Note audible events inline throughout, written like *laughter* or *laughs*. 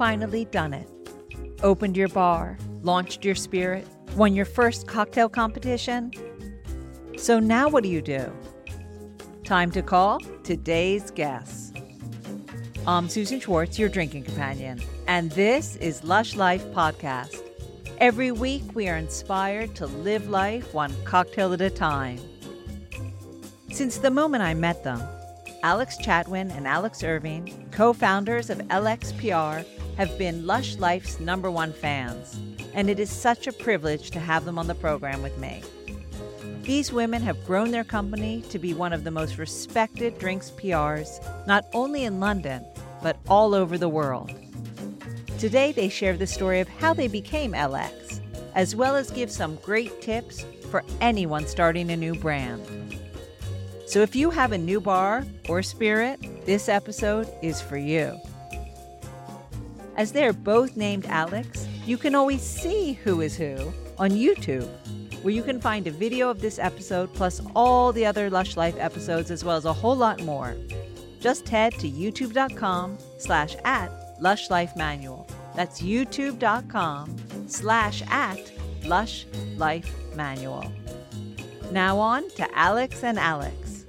finally done it. Opened your bar, launched your spirit, won your first cocktail competition. So now what do you do? Time to call today's guests. I'm Susan Schwartz, your drinking companion, and this is Lush Life Podcast. Every week, we are inspired to live life one cocktail at a time. Since the moment I met them, Alex Chatwin and Alex Irving, co founders of LXPR, have been Lush Life's number one fans, and it is such a privilege to have them on the program with me. These women have grown their company to be one of the most respected drinks PRs, not only in London, but all over the world. Today, they share the story of how they became LX, as well as give some great tips for anyone starting a new brand. So if you have a new bar or spirit, this episode is for you. As they're both named Alex, you can always see who is who on YouTube, where you can find a video of this episode plus all the other Lush Life episodes as well as a whole lot more. Just head to youtube.com slash at Lush Life Manual. That's youtube.com slash at Lush Life Manual. Now on to Alex and Alex.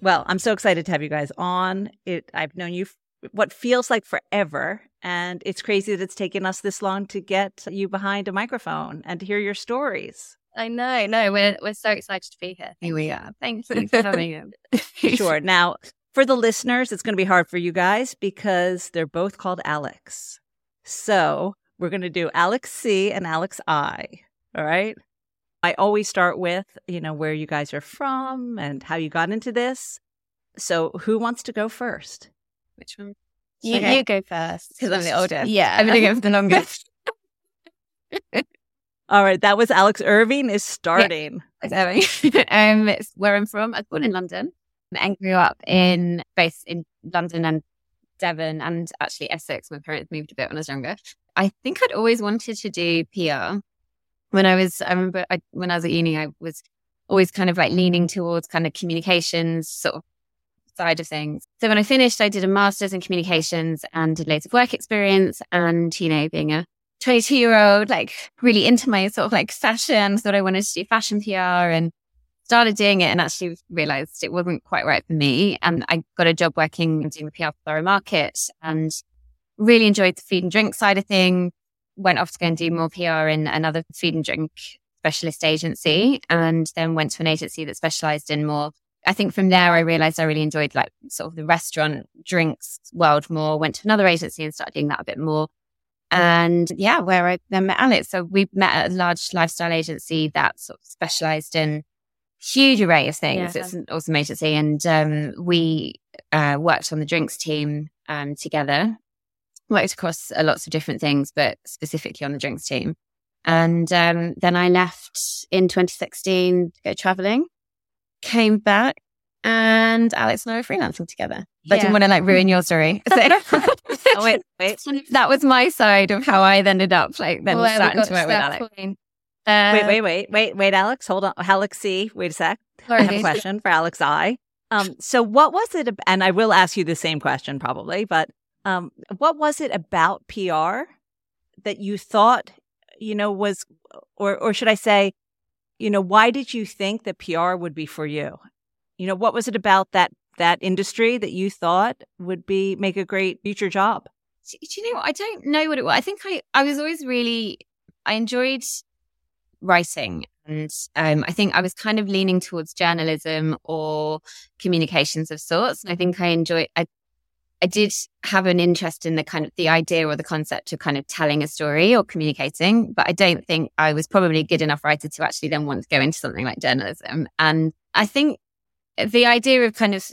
Well, I'm so excited to have you guys on. It I've known you what feels like forever, and it's crazy that it's taken us this long to get you behind a microphone and to hear your stories. I know, no, we're we're so excited to be here. Here we are. Thank you for having us. *laughs* Sure. Now, for the listeners, it's going to be hard for you guys because they're both called Alex. So we're going to do Alex C and Alex I. All right. I always start with, you know, where you guys are from and how you got into this. So who wants to go first? Which one? You, Okay. you go first. Because I'm the oldest. Yeah. I've been doing it for the longest. *laughs* All right. That was Alex Irving is starting. *laughs* um, it's where I'm from. I was born in London and grew up in both in London and Devon and actually Essex. My parents moved a bit when I was younger. I think I'd always wanted to do PR. When I was, I remember I, when I was at uni, I was always kind of like leaning towards kind of communications sort of side of things. So when I finished, I did a master's in communications and did loads of work experience. And, you know, being a 22 year old, like really into my sort of like fashion, thought I wanted to do fashion PR and started doing it and actually realized it wasn't quite right for me. And I got a job working doing the PR for Borough Market and really enjoyed the food and drink side of things. Went off to go and do more PR in another food and drink specialist agency and then went to an agency that specialized in more I think from there I realized I really enjoyed like sort of the restaurant drinks world more. Went to another agency and started doing that a bit more. And yeah, where I then met Alex. So we met at a large lifestyle agency that sort of specialized in huge array of things. Yeah. It's an awesome agency. And um, we uh, worked on the drinks team um, together, worked across uh, lots of different things, but specifically on the drinks team. And um, then I left in 2016 to go traveling came back and Alex and I were freelancing together. But I didn't want to like ruin your story. *laughs* So Oh, wait, wait. *laughs* that was my side of how I ended up like then Where we starting to work with Alex. point. Wait, Uh, wait, wait, wait, wait, Alex. Hold on. Alex C. Wait a sec. Sorry. I have a question for Alex I. Um, so what was it, ab- and I will ask you the same question probably, but um, what was it about PR that you thought, you know, was, or, or should I say, you know, why did you think that PR would be for you? You know, what was it about that, that industry that you thought would be, make a great future job? Do, do you know? I don't know what it was. I think I, I was always really, I enjoyed writing. And um, I think I was kind of leaning towards journalism or communications of sorts. And I think I enjoy, I, I did have an interest in the kind of the idea or the concept of kind of telling a story or communicating, but I don't think I was probably a good enough writer to actually then want to go into something like journalism. And I think the idea of kind of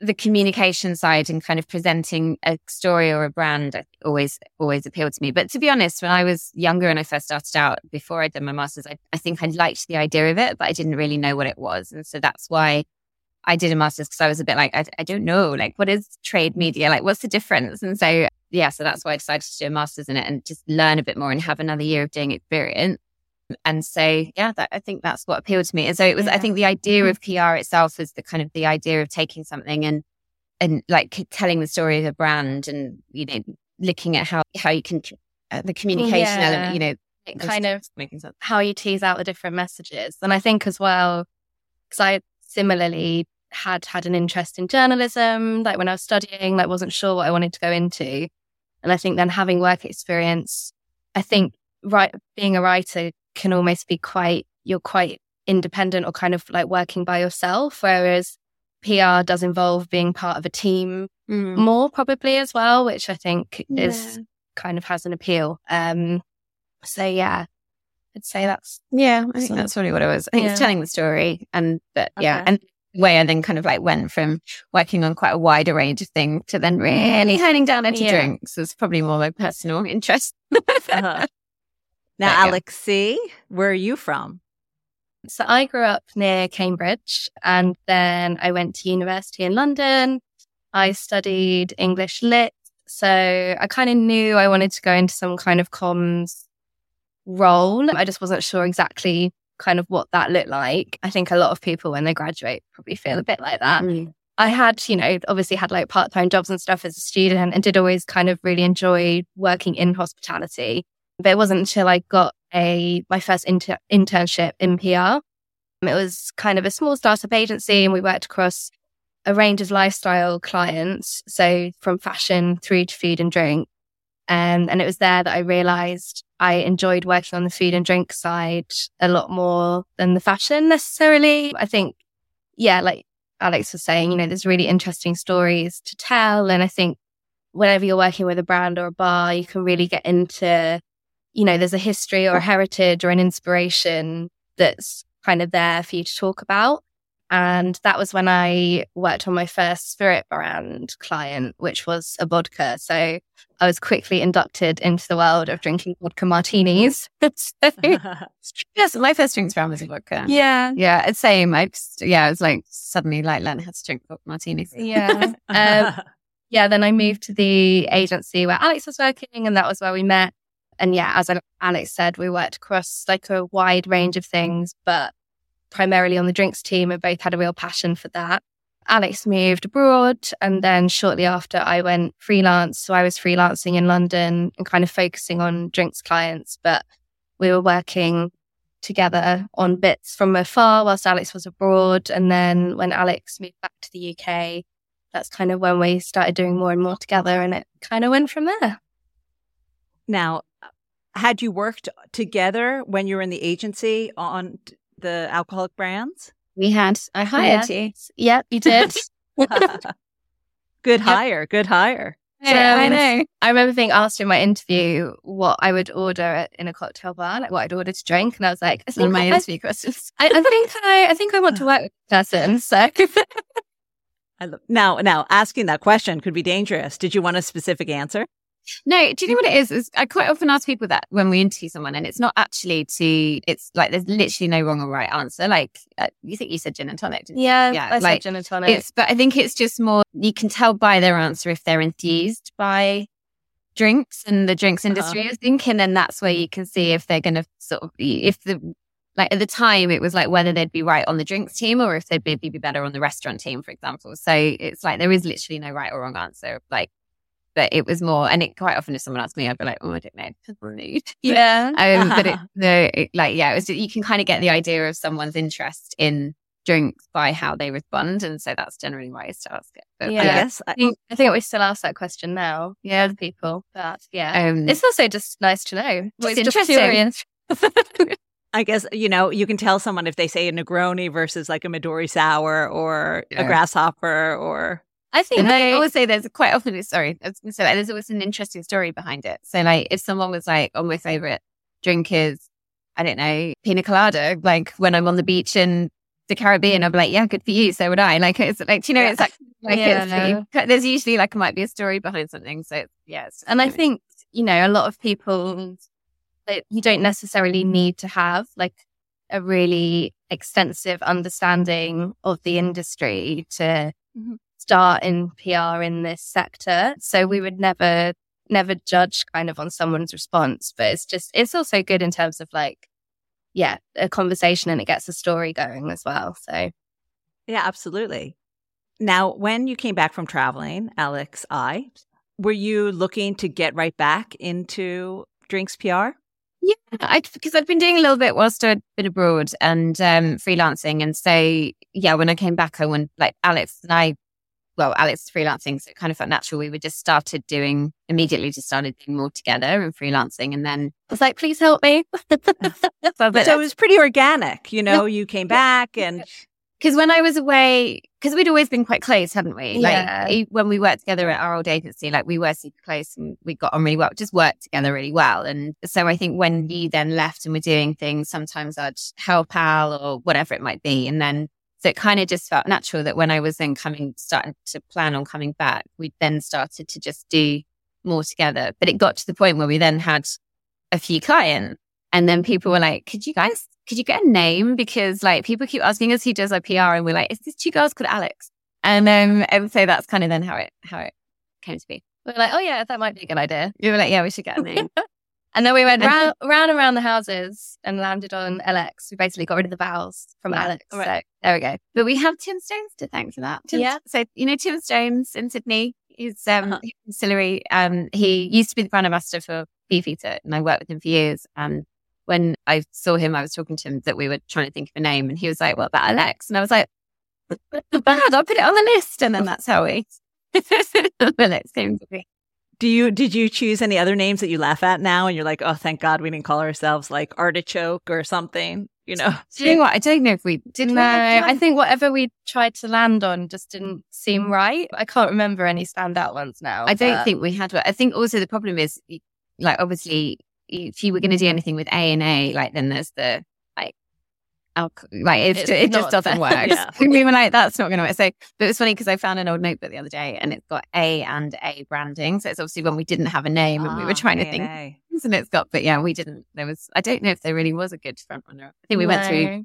the communication side and kind of presenting a story or a brand always always appealed to me. But to be honest, when I was younger and I first started out before I'd done my masters, I, I think I liked the idea of it, but I didn't really know what it was, and so that's why I did a master's because I was a bit like I, I don't know, like what is trade media, like what's the difference? And so yeah, so that's why I decided to do a master's in it and just learn a bit more and have another year of doing experience. And so, yeah, that, I think that's what appealed to me. And so it was, I think the idea of PR itself is the kind of the idea of taking something and and like telling the story of a brand and you know looking at how how you can uh, the communication Yeah. element you know It kind of making sense how you tease out the different messages. And I think as well, because I similarly had had an interest in journalism, like when I was studying, like wasn't sure what I wanted to go into. And I think then having work experience, I think right being a writer can almost be quite you're quite independent or kind of like working by yourself, whereas PR does involve being part of a team more probably as well, which I think is kind of has an appeal. Um so yeah, I'd say that's Yeah, I think So- that's really what it was. I think Yeah. it's telling the story, and but yeah, and the way I then kind of like went from working on quite a wider range of things to then really honing down into Yeah. drinks was probably more my personal *laughs* interest. Uh-huh. Now, Yeah. Alex where are you from? So I grew up near Cambridge and then I went to university in London. I studied English lit. So I kind of knew I wanted to go into some kind of comms role. I just wasn't sure exactly kind of what that looked like. I think a lot of people when they graduate probably feel a bit like that. I had, you know, obviously had like part time jobs and stuff as a student and did always kind of really enjoy working in hospitality. But it wasn't until I got a my first inter- internship in PR. It was kind of a small startup agency and we worked across a range of lifestyle clients. So from fashion through to food and drink. Um, and it was there that I realized I enjoyed working on the food and drink side a lot more than the fashion necessarily. I think, yeah, like Alex was saying, you know, there's really interesting stories to tell. And I think whenever you're working with a brand or a bar, you can really get into, you know, there's a history or a heritage or an inspiration that's kind of there for you to talk about. And that was when I worked on my first spirit brand client, which was a vodka. So I was quickly inducted into the world of drinking vodka martinis. So, *laughs* yes, my first drinks brand was a vodka. yeah. Yeah, it's same. I just, yeah, I was like suddenly like learning how to drink vodka martinis. Yeah. *laughs* Um, yeah, then I moved to the agency where Alex was working, and that was where we met. And yeah, as Alex said, we worked across like a wide range of things, but primarily on the drinks team. and both had a real passion for that. Alex moved abroad, and then shortly after, I went freelance. So I was freelancing in London and kind of focusing on drinks clients, but we were working together on bits from afar whilst Alex was abroad. And then when Alex moved back to the UK, that's kind of when we started doing more and more together and it kind of went from there. now, had you worked together when you were in the agency on the alcoholic brands? We had, I hired you. Yep, you did. *laughs* *laughs* good hire, good hire. Yeah, I know. I remember being asked in my interview what I would order at- in a cocktail bar, like what I'd order to drink, and I was like, I think my I, interview questions. I, I think I, I think I want to work with this person. So *laughs* I love, now, now asking that question could be dangerous. Did you want a specific answer? No, do you know what it is? is? I quite often ask people that when we interview someone, and it's not actually to. It's like there's literally no wrong or right answer. Like uh, you think you said gin and tonic. didn't you? yeah, Yeah, I said like, gin and tonic. It's, but I think it's just more. You can tell by their answer if they're enthused by drinks and the drinks industry. I think, and then that's where you can see if they're going to sort of if the. Like at the time, it was like whether they'd be right on the drinks team or if they'd be, be better on the restaurant team, for example. So it's like there is literally no right or wrong answer. Like but it was more, and it quite often if someone asked me, I'd be like, oh, I don't know, depends *laughs* on yeah. Um, but it, *laughs* the, it, like, yeah, it was, you can kind of get the idea of someone's interest in drinks by how they respond. And so that's generally why I used to ask it. But Yeah. I guess. I, I think, I think we still ask that question now. Yeah, the people. But yeah, um, it's also just nice to know. Just it's interesting. *laughs* I guess, you know, you can tell someone if they say a Negroni versus like a Midori sour or Yeah. a grasshopper or. I think I always say there's quite often, sorry, I was going to say that there's always an interesting story behind it. So, like, if someone was like, oh, my favorite drink is, I don't know, pina colada, like when I'm on the beach in the Caribbean, be like, yeah, good for you. So would I. Like, it's like, you know, Yeah. it's like, like Yeah. it's, there's usually like, might be a story behind something. So, it's, yeah. And I think, you know, a lot of people that you don't necessarily need to have like a really extensive understanding of the industry to Mm-hmm. Mhm. Start in PR in this sector. So we would never, never judge kind of on someone's response, but it's just, it's also good in terms of like, yeah, a conversation and it gets a story going as well. So Yeah, absolutely. Now, when you came back from traveling, Alex, I, were you looking to get right back into drinks PR? Yeah, I because I'd been doing a little bit whilst I'd been abroad and um, freelancing, and so yeah, when I came back, I went like Alex and I. Well, Alex is freelancing, so it kind of felt natural. We were just started doing immediately, just started doing more together and freelancing, and then I was like, "Please help me." *laughs* *laughs* so, so it was pretty organic, you know. *laughs* You came back and because when I was away, because we'd always been quite close, hadn't we? Yeah. Like when we worked together at our old agency, like we were super close and we got on really well, just worked together really well. And so I think when you then left and were doing things, sometimes I'd help Al or whatever it might be. And then so it kind of just felt natural that when I was then coming, starting to plan on coming back, we then started to just do more together. But it got to the point where we then had a few clients and then people were like, could you guys could you get a name? Because like people keep asking us who does our PR and we're like, is this two girls called Alex? And um, and so that's kind of then how it how it came to be. We are like, oh yeah, that might be a good idea. We were like, yeah, we should get a name. *laughs* and then we went round, round and around the houses and landed on LX. We basically got rid of the vowels from yeah, Alex. Right. So there we go. But we have Tim Stones to thank for that. Tim, yeah. So you know Tim Stones in Sydney. He's um uh-huh. Um, he used to be the brand ambassador for Beefeater, and I worked with him for years. And when I saw him, I was talking to him that we were trying to think of a name, and he was like, "What about Alex?" And I was like, "Bad, I'll put it on the list." And then that's how we *laughs* Alex came to be. Do you did you choose any other names that you laugh at now, and you're like, "Oh, thank God we didn't call ourselves like artichoke or something." You know, *laughs* do you know what? I don't know if we didn't No, I think whatever we tried to land on just didn't seem mm. right. I can't remember any standout ones now. I don't think we had. I think also the problem is, like, obviously, if you were going to do anything with A and A, like then there's the alcohol, like it, it just doesn't work. *laughs* yeah. *laughs* we were like, that's not going to work. So, but it was funny because I found an old notebook the other day and it's got A and A branding. So it's obviously when we didn't have a name and we were ah, trying to think, and it's got, but yeah, we didn't. There was, I don't know if there really was a good front runner. I think we no. went through.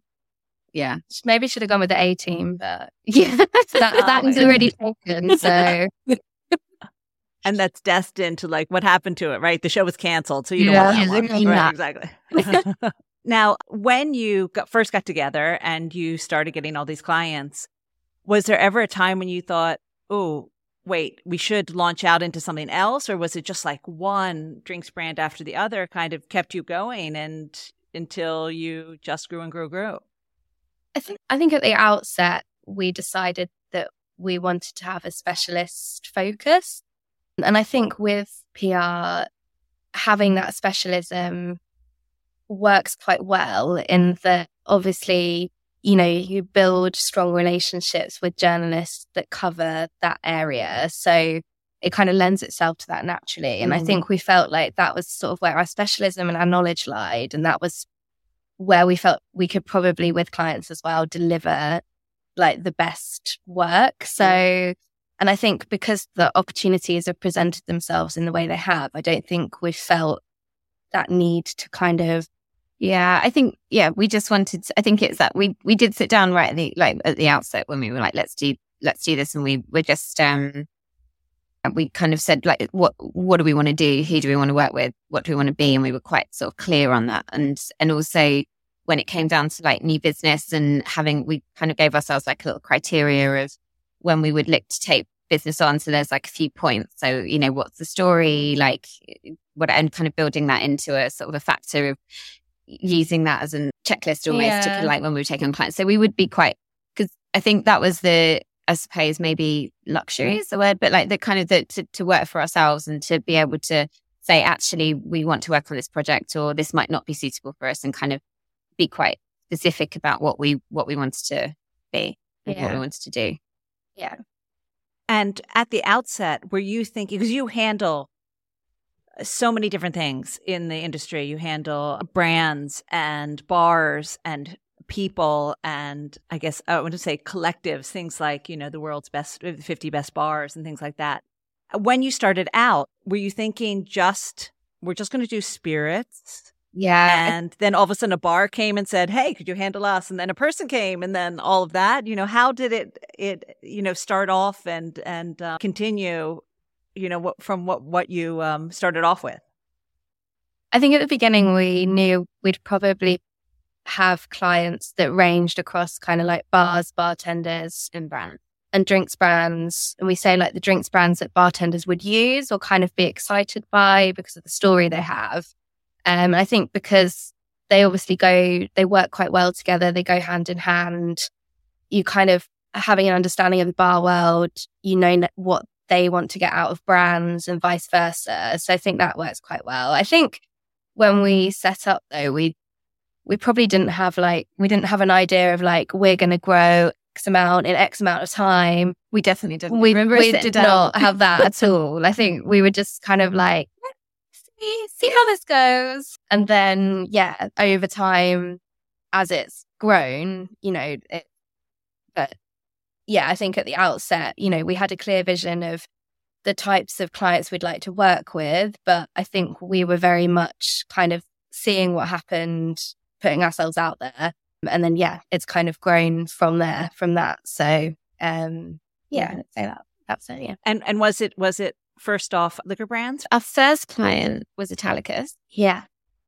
Yeah, maybe should have gone with the A team, but *laughs* yeah, that, that was already taken. So and that's destined to like what happened to it, right? The show was canceled, so you don't yeah, want that Right, exactly. Now, when you got, first got together and you started getting all these clients, was there ever a time when you thought, "Oh, wait, we should launch out into something else," or was it just like one drinks brand after the other kind of kept you going and until you just grew and grew and grew? I think I think at the outset we decided that we wanted to have a specialist focus and I think with PR, having that specialism works quite well in that obviously, you know, you build strong relationships with journalists that cover that area. So it kind of lends itself to that naturally. And mm. I think we felt like that was sort of where our specialism and our knowledge lied. And that was where we felt we could probably, with clients as well, deliver like the best work. So and I think because the opportunities have presented themselves in the way they have, I don't think we've felt that need to kind of yeah, I think yeah, we just wanted to, I think it's that we we did sit down right at the like at the outset when we were like let's do let's do this and we were just um we kind of said like what what do we want to do who do we want to work with what do we want to be and we were quite sort of clear on that and and also when it came down to like new business and having we kind of gave ourselves like a little criteria of when we would look to take business on. So there's like a few points. So, you know, what's the story? Like what, and kind of building that into a sort of a factor of using that as a checklist almost yeah. to like when we were taking on clients. So we would be quite, because I think that was the, I suppose maybe luxury is the word, but like the kind of the, to, to work for ourselves and to be able to say, actually, we want to work on this project or this might not be suitable for us and kind of be quite specific about what we, what we wanted to be and yeah. what we wanted to do. Yeah. And at the outset, were you thinking, because you handle so many different things in the industry, you handle brands and bars and people and I guess I want to say collectives, things like, you know, the world's best 50 best bars and things like that. When you started out, were you thinking just, we're just going to do spirits? Yeah. And then all of a sudden a bar came and said, Hey, could you handle us? And then a person came and then all of that, you know, how did it, it, you know, start off and, and uh, continue, you know, what, from what, what you um, started off with? I think at the beginning we knew we'd probably have clients that ranged across kind of like bars, bartenders and brands and drinks brands. And we say like the drinks brands that bartenders would use or kind of be excited by because of the story they have. Um, I think because they obviously go, they work quite well together. They go hand in hand. You kind of having an understanding of the bar world, you know what they want to get out of brands and vice versa. So I think that works quite well. I think when we set up though, we we probably didn't have like we didn't have an idea of like we're going to grow X amount in X amount of time. We definitely didn't. We, we did not have that at *laughs* all. I think we were just kind of like see, see how this goes, and then yeah, over time, as it's grown, you know, it, but yeah, I think at the outset, you know, we had a clear vision of the types of clients we'd like to work with, but I think we were very much kind of seeing what happened, putting ourselves out there. And then, yeah, it's kind of grown from there, from that. So, um, yeah, I'd say that. That's it. Yeah. And, and was it, was it first off liquor brands? Our first client was Italicus. Yeah.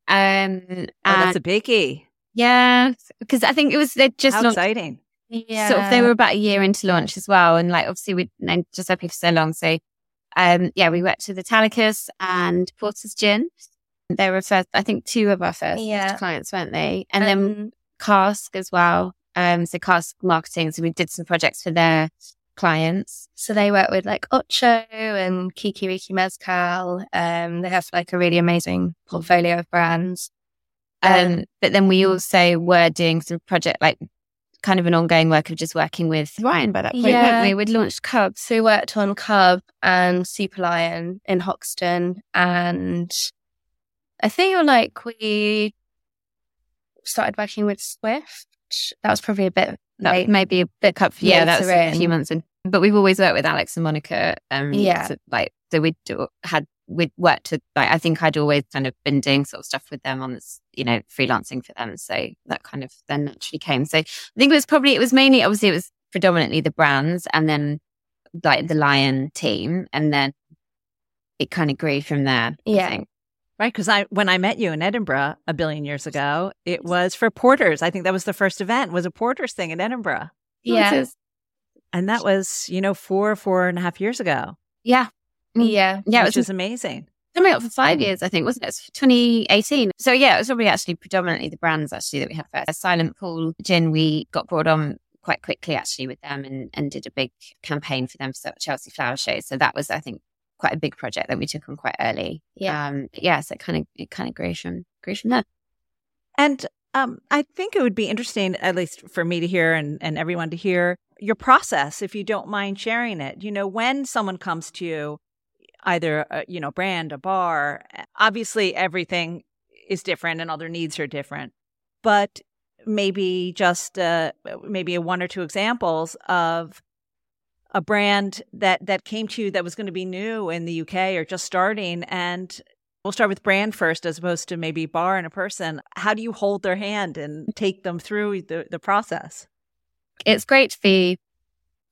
Um, oh, that's a biggie. Yeah. Because I think it was, they just, How exciting yeah. sort of they were about a year into launch as well. And like obviously we'd known Giuseppe for so long. So um yeah, we worked with Italicus and Porter's Gin. They were first I think two of our first yeah. clients, weren't they? And um, then Cask as well. Um so Cask marketing. So we did some projects for their clients. So they work with like Ocho and Quiquiriqui Mezcal. Um they have like a really amazing portfolio of brands. Um, but then we also were doing some project like kind of an ongoing work of just working with Ryan by that point, yeah. we? We'd launched Cub. So we worked on Cub and Super Lyan in Hoxton. And I think like we started working with Swift. That was probably a bit maybe a bit Cub. Yeah, that's in. a few months in. But we've always worked with Alex and Monica. Um, yeah. So, like, so we had we'd worked to like I think I'd always kind of been doing sort of stuff with them on this, you know, freelancing for them. So that kind of then naturally came. So I think it was probably it was mainly obviously it was predominantly the brands and then like the Lyan team and then it kind of grew from there. Yeah. Right, because I when I met you in Edinburgh a billion years ago, it was for Porters. I think that was the first event was a Porters thing in Edinburgh. Yeah, and that was you know four four and a half years ago. Yeah. Yeah. Yeah. Which it was amazing. Coming up for five years, I think, wasn't it? 2018. So yeah, it was probably actually predominantly the brands actually that we had first. Silent Pool Gin, we got brought on quite quickly actually with them and, and did a big campaign for them for Chelsea Flower Show. So that was, I think, quite a big project that we took on quite early. Yeah. Um, yeah. So it kind of, it kind of grew from, grew from there. And um, I think it would be interesting, at least for me to hear and, and everyone to hear your process, if you don't mind sharing it. You know, when someone comes to you either a, you know brand a bar obviously everything is different and all their needs are different but maybe just uh, maybe a one or two examples of a brand that that came to you that was going to be new in the UK or just starting and we'll start with brand first as opposed to maybe bar and a person. How do you hold their hand and take them through the, the process? It's great to be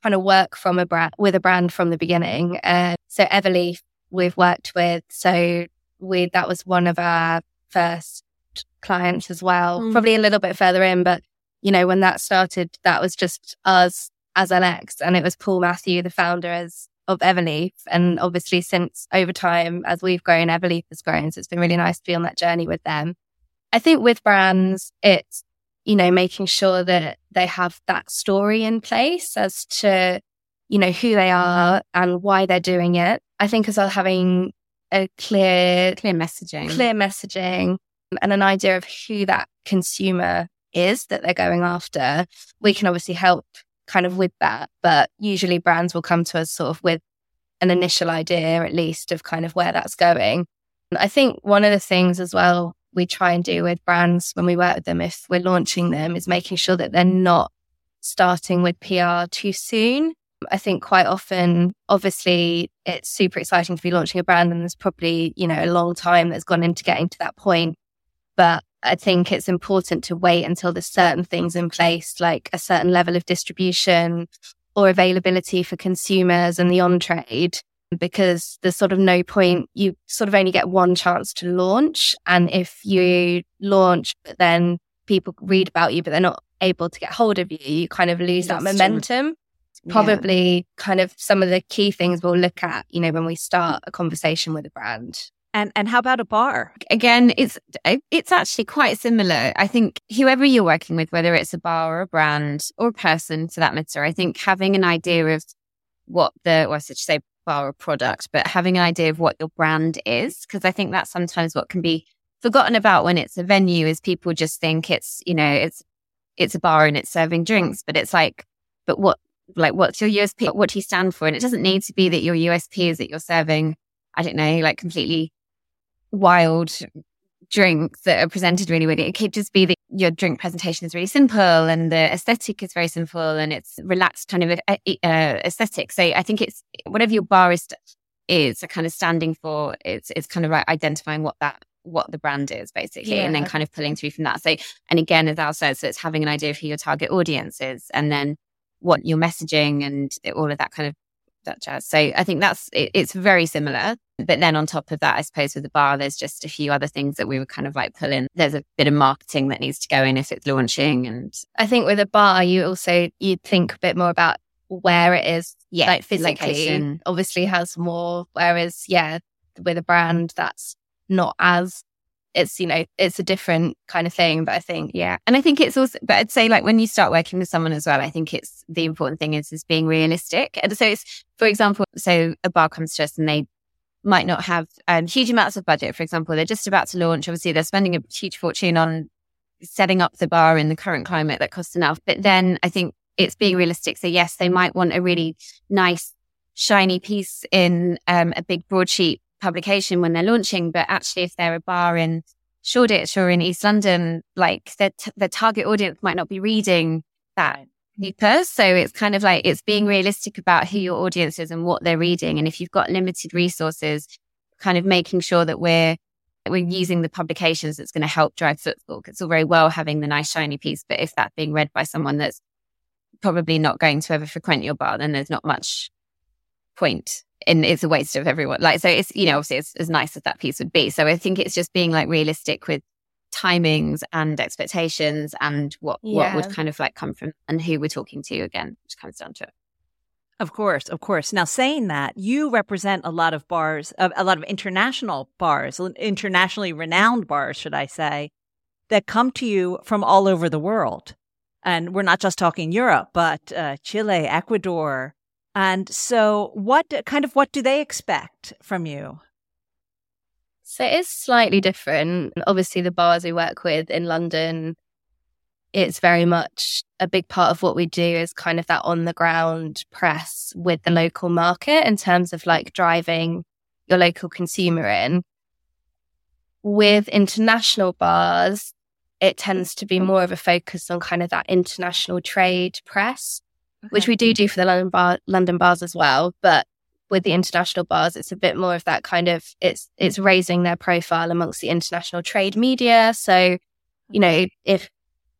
kind of work from a brand with a brand from the beginning. Uh, so Everleaf, we've worked with. So we that was one of our first clients as well. Mm. Probably a little bit further in, but you know when that started, that was just us as LX, and it was Paul Mathew, the founder as of Everleaf. And obviously, since over time, as we've grown, Everleaf has grown. So it's been really nice to be on that journey with them. I think with brands, it's you know, making sure that they have that story in place as to, you know, who they are and why they're doing it. I think as well having a clear, clear messaging, clear messaging and an idea of who that consumer is that they're going after, we can obviously help kind of with that. But usually brands will come to us sort of with an initial idea, at least, of kind of where that's going. I think one of the things as well we try and do with brands when we work with them, if we're launching them, is making sure that they're not starting with PR too soon. I think quite often, obviously, it's super exciting to be launching a brand, and there's probably, you know, a long time that's gone into getting to that point. But I think it's important to wait until there's certain things in place, like a certain level of distribution or availability for consumers and the on trade because there's sort of no point. You sort of only get one chance to launch. And if you launch, but then people read about you, but they're not able to get hold of you, you kind of lose that momentum. probably yeah. kind of some of the key things we'll look at, you know, when we start a conversation with a brand. And and how about a bar? Again, it's it's actually quite similar. I think whoever you're working with, whether it's a bar or a brand or a person for that matter, I think having an idea of what the well, I should say bar or product, but having an idea of what your brand is, because I think that's sometimes what can be forgotten about when it's a venue is people just think it's you know it's it's a bar and it's serving drinks, but it's like, but what like what's your USP? What do you stand for? And it doesn't need to be that your USP is that you're serving, I don't know, like completely wild drinks that are presented really really it could just be that your drink presentation is really simple and the aesthetic is very simple and it's relaxed kind of uh, aesthetic so i think it's whatever your bar is is kind of standing for it's it's kind of like identifying what that what the brand is basically yeah. and then kind of pulling through from that so and again as al said so it's having an idea of who your target audience is and then what you're messaging and all of that kind of that jazz. So I think that's it, it's very similar. But then on top of that, I suppose with the bar, there's just a few other things that we would kind of like pull in. There's a bit of marketing that needs to go in if it's launching. And I think with a bar, you also you think a bit more about where it is, yeah, like physically. Location. Obviously, has more. Whereas, yeah, with a brand, that's not as it's you know it's a different kind of thing but i think yeah. And i think it's also but i'd say like when you start working with someone as well i think it's the important thing is is being realistic. And so it's for example so a bar comes to us and they might not have um, huge amounts of budget. For example they're just about to launch. Obviously they're spending a huge fortune on setting up the bar in the current climate that costs enough. But then i think it's being realistic. So yes they might want a really nice shiny piece in um, a big broadsheet publication when they're launching, but actually, if they're a bar in Shoreditch or in East London, like their, t- their target audience might not be reading that mm-hmm. paper. So it's kind of like it's being realistic about who your audience is and what they're reading. And if you've got limited resources, kind of making sure that we're we're using the publications that's going to help drive footfall. It's all very well having the nice shiny piece, but if that's being read by someone that's probably not going to ever frequent your bar, then there's not much point and it's a waste of everyone. Like, so it's, you know, obviously it's as nice as that piece would be. So I think it's just being like realistic with timings and expectations and what, yeah. what would kind of like come from and who we're talking to again, which comes down to it. Of course, of course. Now, saying that, you represent a lot of bars, a lot of international bars, internationally renowned bars, should I say, that come to you from all over the world. And we're not just talking Europe, but uh, Chile, Ecuador, and so, what kind of what do they expect from you? So it is slightly different. Obviously, the bars we work with in London, it's very much a big part of what we do is kind of that on the ground press with the local market in terms of like driving your local consumer in. With international bars, it tends to be more of a focus on kind of that international trade press okay. which we do do for the London bar, London bars as well. But with the international bars, it's a bit more of that kind of it's it's raising their profile amongst the international trade media. So, you know, if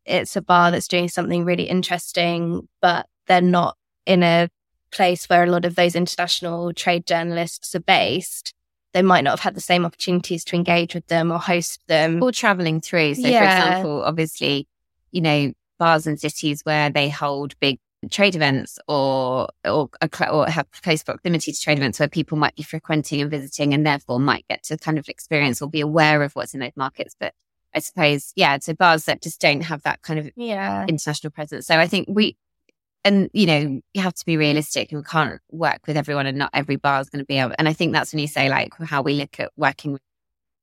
it's a bar that's doing something really interesting, but they're not in a place where a lot of those international trade journalists are based, they might not have had the same opportunities to engage with them or host them. Or traveling through. So, yeah. for example, obviously, you know, bars and cities where they hold big trade events or or, or have close proximity to trade events where people might be frequenting and visiting and therefore might get to kind of experience or be aware of what's in those markets. But I suppose, yeah, so bars that just don't have that kind of yeah. international presence. So I think we, and you know, you have to be realistic and we can't work with everyone and not every bar is going to be able. And I think that's when you say like how we look at working with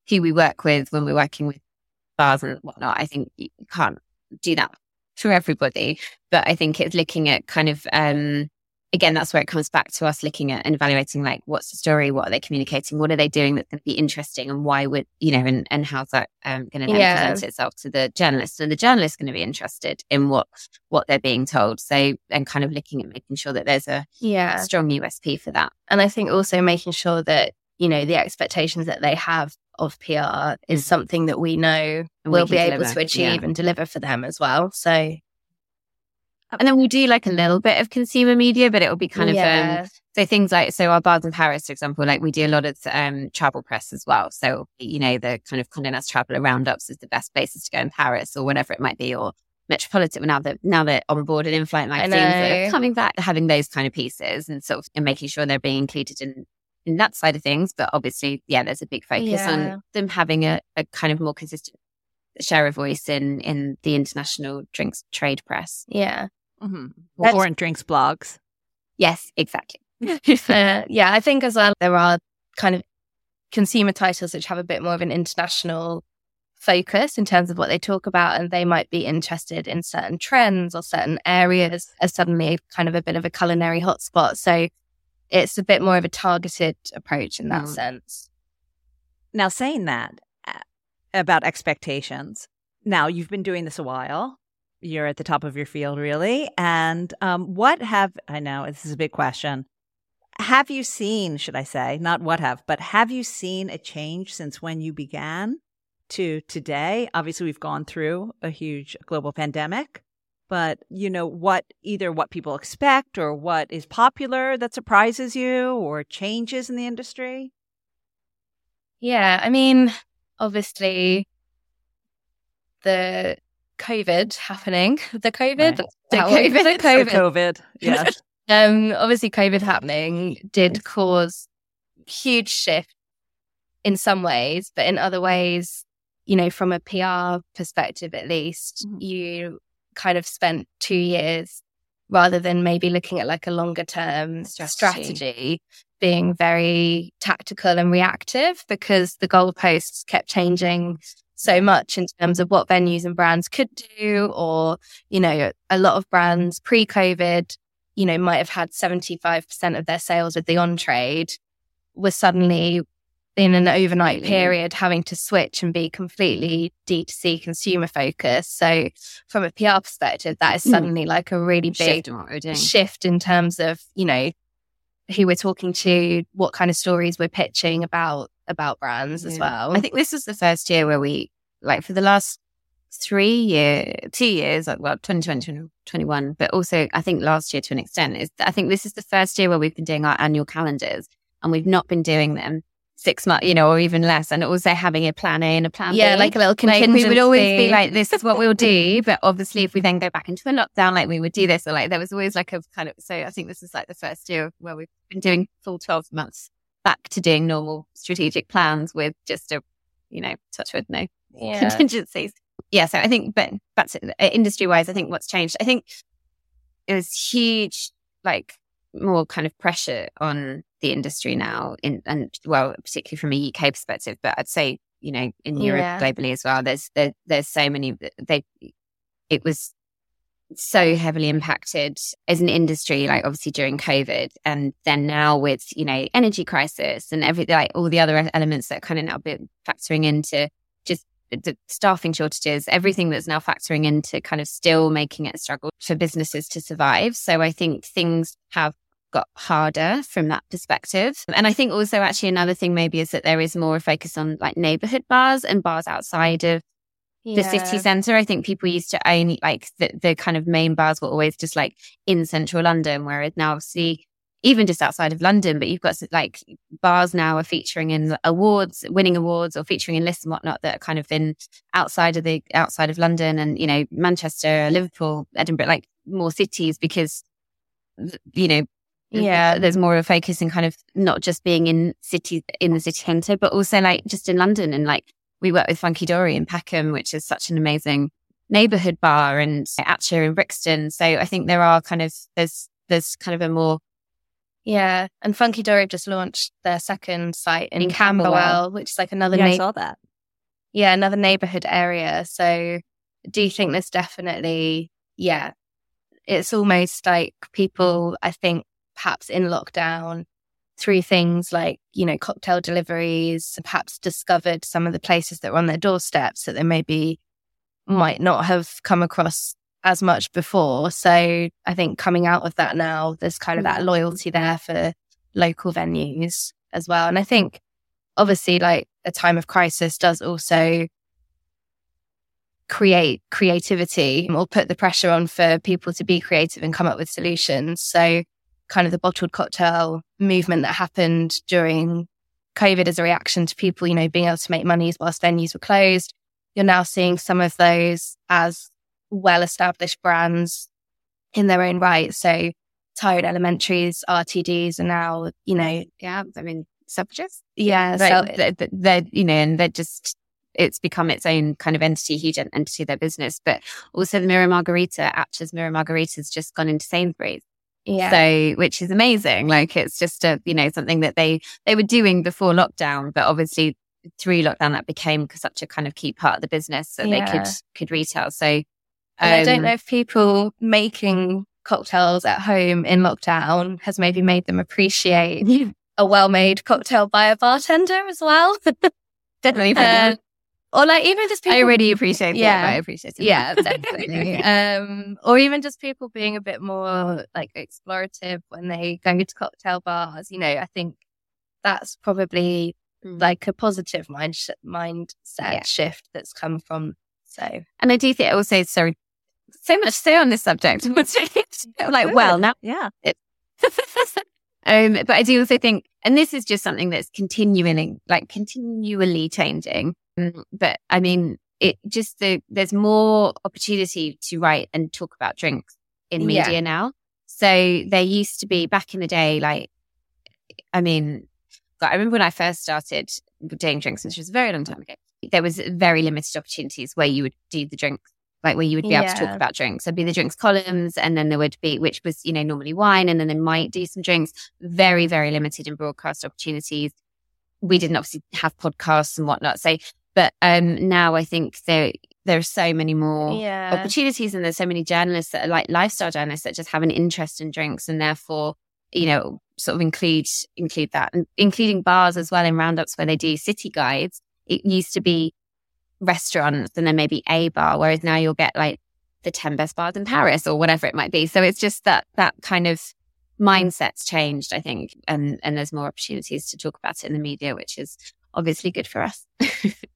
who we work with when we're working with bars and whatnot. I think you can't do that for everybody. But I think it's looking at kind of, um, again, that's where it comes back to us looking at and evaluating like, what's the story? What are they communicating? What are they doing that's going to be interesting? And why would, you know, and, and how's that um, going to yeah. present itself to the journalist? And the journalist going to be interested in what, what they're being told. So, and kind of looking at making sure that there's a yeah. strong USP for that. And I think also making sure that, you know, the expectations that they have of PR is something that we know and we'll we be able to achieve yeah. and deliver for them as well. So, and then we'll do like a little bit of consumer media, but it'll be kind of yeah. um, so things like so our bars in Paris, for example, like we do a lot of um, travel press as well. So you know the kind of Condé Nast Traveler roundups is the best places to go in Paris or whatever it might be, or Metropolitan now that now they're on board and in-flight magazines that are coming back, having those kind of pieces and sort of and making sure they're being included in in that side of things. But obviously, yeah, there's a big focus yeah. on them having a, a kind of more consistent share of voice in in the international drinks trade press. Yeah, mm-hmm. or, or in drinks blogs. Yes, exactly. *laughs* uh, yeah, I think as well there are kind of consumer titles which have a bit more of an international focus in terms of what they talk about and they might be interested in certain trends or certain areas as suddenly kind of a bit of a culinary hotspot so it's a bit more of a targeted approach in that mm. sense. Now saying that uh, about expectations now you've been doing this a while. You're at the top of your field really. And um, what have i know this is a big question. Have you seen should i say not what have but have you seen a change since when you began to today. Obviously, we've gone through a huge global pandemic, but you know, what either what people expect or what is popular that surprises you or changes in the industry? Yeah, I mean, obviously, the COVID happening, *laughs* the COVID, right. *laughs* *laughs* the, COVID, the COVID, the COVID, yes. um, obviously, COVID happening did cause huge shift in some ways, but in other ways, you know, from a PR perspective, at least, mm-hmm. you kind of spent two years rather than maybe looking at like a longer term strategy. strategy. being very tactical and reactive because the goalposts kept changing so much in terms of what venues and brands could do or you know a lot of brands pre-covid you know might have had 75% of their sales with the on trade was suddenly in an overnight period having to switch and be completely D2C consumer focused. So from a PR perspective, that is hmm. suddenly like a really big shift, shift in terms of, you know, who we're talking to, what kind of stories we're pitching about about brands yeah. as well. I think this was the first year where we like for the last three year two years like well 2020 2021 but also i think last year to an extent is i think this is the first year where we've been doing our annual calendars and we've not been doing them six months, you know, or even less, and also having a plan A and a plan yeah, B. like a little contingency. Like we would always be like, this is what we'll do. *laughs* But obviously, if we then go back into a lockdown, like we would do this, or like there was always like a kind of. So I think this is like the first year where we've been doing full twelve months back to doing normal strategic plans with just a, you know, touch with no yeah. contingencies. Yeah. So I think, but that's. Uh, Industry wise, I think what's changed. I think it was huge, like more kind of pressure on the industry now in and well particularly from a UK perspective but I'd say you know in Europe yeah. globally as well there's there, there's so many they it was so heavily impacted as an industry like obviously during covid and then now with you know energy crisis and every like all the other elements that kind of now been factoring into just the staffing shortages, everything that's now factoring into kind of still making it a struggle for businesses to survive. So I think things have got harder from that perspective. And I think also actually another thing maybe is that there is more a focus on like neighborhood bars and bars outside of yeah. the city center. I think people used to own like the, the kind of main bars were always just like in central London, whereas now obviously even just outside of London, but you've got like bars now are featuring in awards, winning awards or featuring in lists and whatnot that are kind of in outside of the outside of London and, you know, Manchester, Liverpool, Edinburgh, like more cities because, you know, yeah, there's more of a focus in kind of not just being in city in the city centre, but also like just in London. And like we work with Funkidory in Peckham, which is such an amazing neighbourhood bar, and Hacha in Brixton. So I think there are kind of there's there's kind of a more yeah, and Funky Dory have just launched their second site in, in Camberwell, Camberwell, which is like another. Yeah, na- I saw that. Yeah, another neighbourhood area. So do you think there's definitely yeah, it's almost like people I think perhaps in lockdown through things like, you know, cocktail deliveries, perhaps discovered some of the places that were on their doorsteps that they maybe might not have come across as much before. So I think coming out of that now, there's kind of that mm. loyalty there for local venues as well. And I think obviously like a time of crisis does also create creativity or put the pressure on for people to be creative and come up with solutions. So kind of the bottled cocktail movement that happened during COVID as a reaction to people, you know, being able to make monies whilst venues were closed. You're now seeing some of those as well established brands in their own right. So Tayēr Elementary's, RTDs are now, you know, yeah, I mean, suffragists. Yeah. so they're, they're, you know, and they're just, it's become its own kind of entity, huge entity, their business. But also the Mirror Margarita, Hacha's Mirror Margarita's just gone into Sainsbury's. Yeah. So, which is amazing. Like it's just a, you know, something that they, they were doing before lockdown, but obviously through lockdown, that became such a kind of key part of the business that yeah. they could, could retail. So, um, I don't um, know if people making cocktails at home in lockdown has maybe made them appreciate *laughs* a well-made cocktail by a bartender as well. *laughs* Definitely. Uh, or like even just people. I already appreciate yeah, I appreciate it. Yeah, definitely. *laughs* um, or even just people being a bit more like explorative when they go to cocktail bars. You know, I think that's probably mm. like a positive mind sh- mindset yeah. shift that's come from. So, and I do think also sorry, so much to say on this subject. *laughs* *laughs* like, well, now, yeah. um, but I do also think, and this is just something that's continuing, like continually changing. Mm, but I mean, it just the there's more opportunity to write and talk about drinks in media yeah. now. So there used to be back in the day, like, I mean, I remember when I first started doing drinks, which was a very long time ago. There was very limited opportunities where you would do the drinks like where you would be yeah. able to talk about drinks. There'd be the drinks columns, and then there would be, which was, you know, normally wine, and then they might do some drinks. Very, very limited in broadcast opportunities. We didn't obviously have podcasts and whatnot. So, but um, now I think there there are so many more yeah. opportunities, and there's so many journalists that are like lifestyle journalists that just have an interest in drinks, and therefore, you know, sort of include include that, and including bars as well in roundups where they do city guides. It used to be restaurants and then maybe a bar, whereas now you'll get like the 10 best bars in Paris or whatever it might be. So it's just that, that kind of mindset's changed, I think. And, and there's more opportunities to talk about it in the media, which is obviously good for us. *laughs*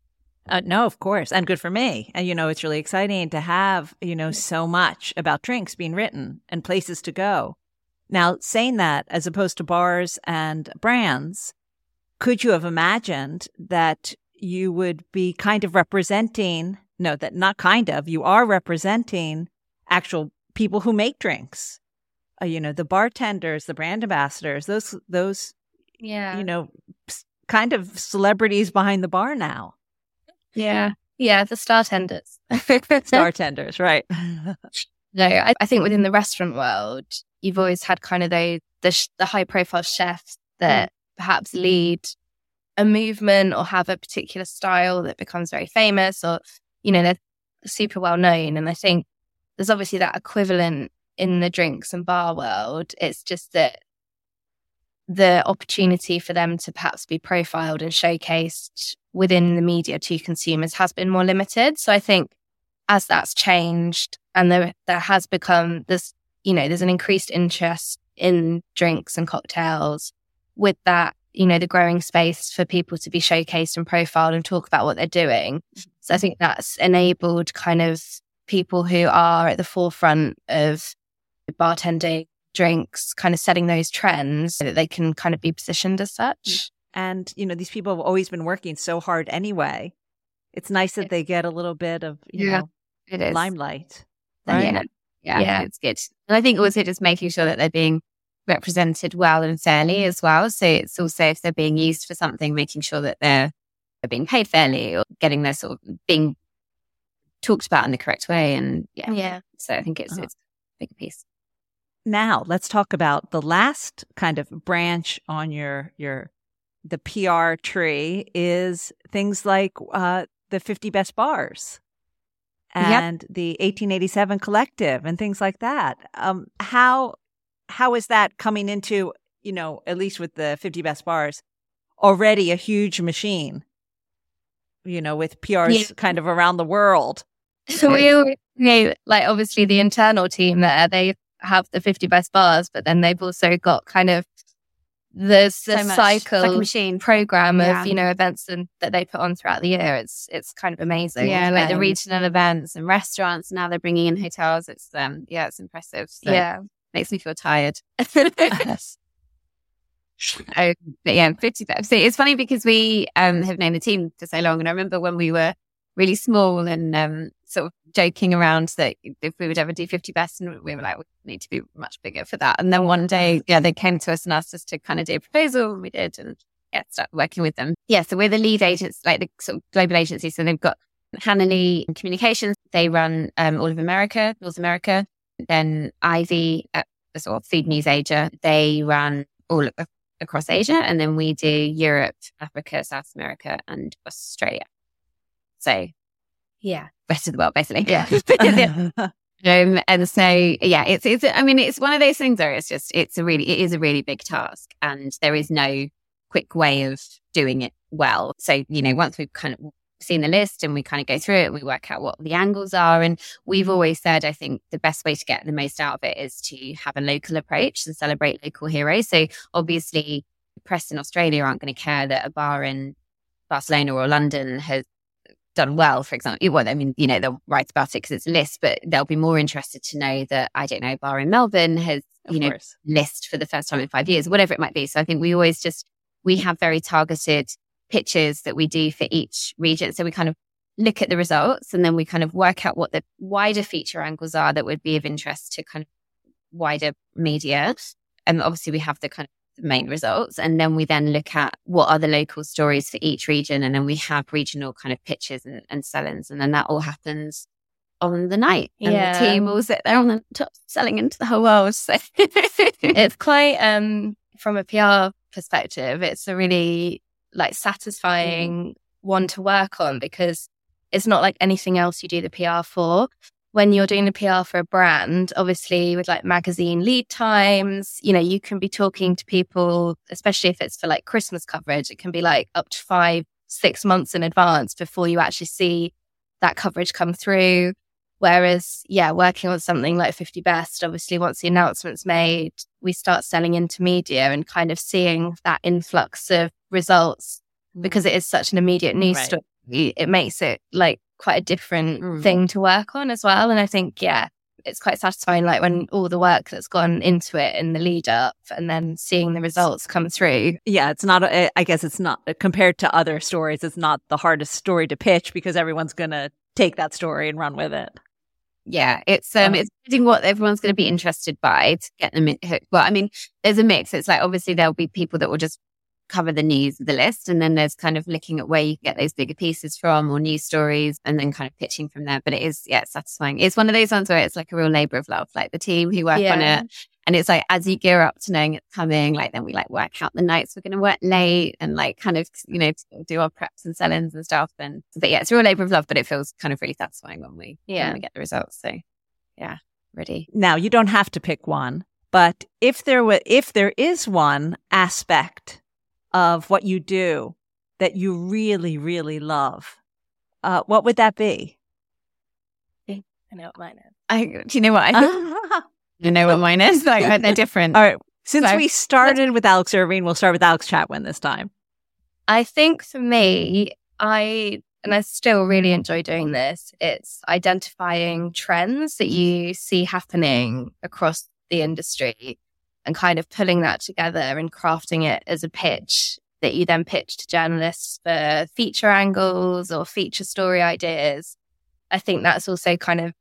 Uh, no, of course, and good for me. And you know, it's really exciting to have you know so much about drinks being written and places to go. Now, saying that as opposed to bars and brands, could you have imagined that you would be kind of representing, no, that not kind of, you are representing actual people who make drinks. Uh, you know, the bartenders, the brand ambassadors, those, those, yeah, you know, kind of celebrities behind the bar now. Yeah. Yeah. The star tenders. *laughs* star tenders, right. *laughs* no, I, I, think within the restaurant world, you've always had kind of those, the, the high profile chefs that mm. perhaps lead a movement or have a particular style that becomes very famous or, you know, they're super well known. And I think there's obviously that equivalent in the drinks and bar world. It's just that the opportunity for them to perhaps be profiled and showcased within the media to consumers has been more limited. So I think as that's changed and there, there has become this, you know, there's an increased interest in drinks and cocktails with that you know, the growing space for people to be showcased and profiled and talk about what they're doing. So I think that's enabled kind of people who are at the forefront of bartending drinks, kind of setting those trends so that they can kind of be positioned as such. And, you know, these people have always been working so hard anyway. It's nice that they get a little bit of, you yeah, know, it is. limelight. Right? Yeah. yeah. Yeah. It's good. And I think also just making sure that they're being represented well and fairly as well. So it's also if they're being used for something, making sure that they're, they're being paid fairly or getting their sort of being talked about in the correct way. And yeah, yeah. So I think it's uh-huh. it's a big piece. Now let's talk about the last kind of branch on your your the PR tree is things like uh, the 50 best bars and yep. the 1887 collective and things like that. Um, how how is that coming into, you know, at least with the 50 best bars, already a huge machine, you know, with PRs yeah. kind of around the world? So we, we, like, obviously the internal team there, they have the 50 best bars, but then they've also got kind of the, the so cycle like machine program of yeah. you know events and, that they put on throughout the year. It's it's kind of amazing. Yeah, like um, the regional events and restaurants. Now they're bringing in hotels. It's um yeah, it's impressive. So. Yeah, makes me feel tired. *laughs* *laughs* Oh, but yeah, 50 So it's funny because we um, have known the team for so long. And I remember when we were really small and um, sort of joking around that if we would ever do 50 best, and we were like, we need to be much bigger for that. And then one day, yeah, they came to us and asked us to kind of do a proposal, and we did, and yeah, start working with them. Yeah, so we're the lead agents, like the sort of global agency. So they've got Hannah Lee Communications. They run um, all of America, North America. Then Ivy, uh, the sort of Food News Asia, they run all of, across Asia, and then we do Europe, Africa, South America, and Australia. So yeah, rest of the world, basically. Yeah. *laughs* um, *laughs* and so, yeah, it's, it's, I mean, it's one of those things where it's just, it's a really, it is a really big task and there is no quick way of doing it well. So, you know, once we've kind of seen the list and we kind of go through it and we work out what the angles are. And we've always said, I think the best way to get the most out of it is to have a local approach and celebrate local heroes. So obviously, press in Australia aren't going to care that a bar in Barcelona or London has done well, for example. Well, I mean, you know, they'll write about it because it's a list, but they'll be more interested to know that, I don't know, bar in Melbourne has, of you know, course. list for the first time in five years, whatever it might be. So I think we always just, we have very targeted pitches that we do for each region. So we kind of look at the results and then we kind of work out what the wider feature angles are that would be of interest to kind of wider media. And obviously we have the kind of the main results. And then we then look at what are the local stories for each region. And then we have regional kind of pitches and, and sell-ins. And then that all happens on the night. And yeah. the team will sit there on the top selling into the whole world. So it's *laughs* quite um from a PR perspective, it's a really like satisfying mm. one to work on because it's not like anything else you do the PR for when you're doing the PR for a brand, obviously with like magazine lead times, you know, you can be talking to people, especially if it's for like Christmas coverage, it can be like up to five, six months in advance before you actually see that coverage come through. Whereas, yeah, working on something like 50 Best, obviously, once the announcement's made, we start selling into media and kind of seeing that influx of results mm. because it is such an immediate news right. story. It makes it like quite a different mm. thing to work on as well. And I think, yeah, it's quite satisfying, like when all the work that's gone into it in the lead up and then seeing the results come through. Yeah, it's not, I guess it's not compared to other stories, it's not the hardest story to pitch because everyone's going to take that story and run with it. Yeah, it's um, it's what everyone's going to be interested by to get them hooked. Well, I mean, there's a mix. It's like obviously there'll be people that will just cover the news of the list. And then there's kind of looking at where you get those bigger pieces from or news stories and then kind of pitching from there. But it is, yeah, satisfying. It's one of those ones where it's like a real labor of love, like the team who work yeah. on it. And it's like, as you gear up to knowing it's coming, like then we like work out the nights we're going to work late and like kind of, you know, do our preps and sell-ins and stuff. And, but yeah, it's a real labor of love, but it feels kind of really satisfying when we, yeah. when we get the results. So yeah, ready. Now you don't have to pick one, but if there were, if there is one aspect of what you do that you really, really love, uh, what would that be? I know what mine is. I, do you know what? I *laughs* think, you know what mine is? Like, they're *laughs* different. All right. Since so, we started with Alex Irving, we'll start with Alex Chatwin this time. I think for me, I, and I still really enjoy doing this, it's identifying trends that you see happening across the industry and kind of pulling that together and crafting it as a pitch that you then pitch to journalists for feature angles or feature story ideas. I think that's also kind of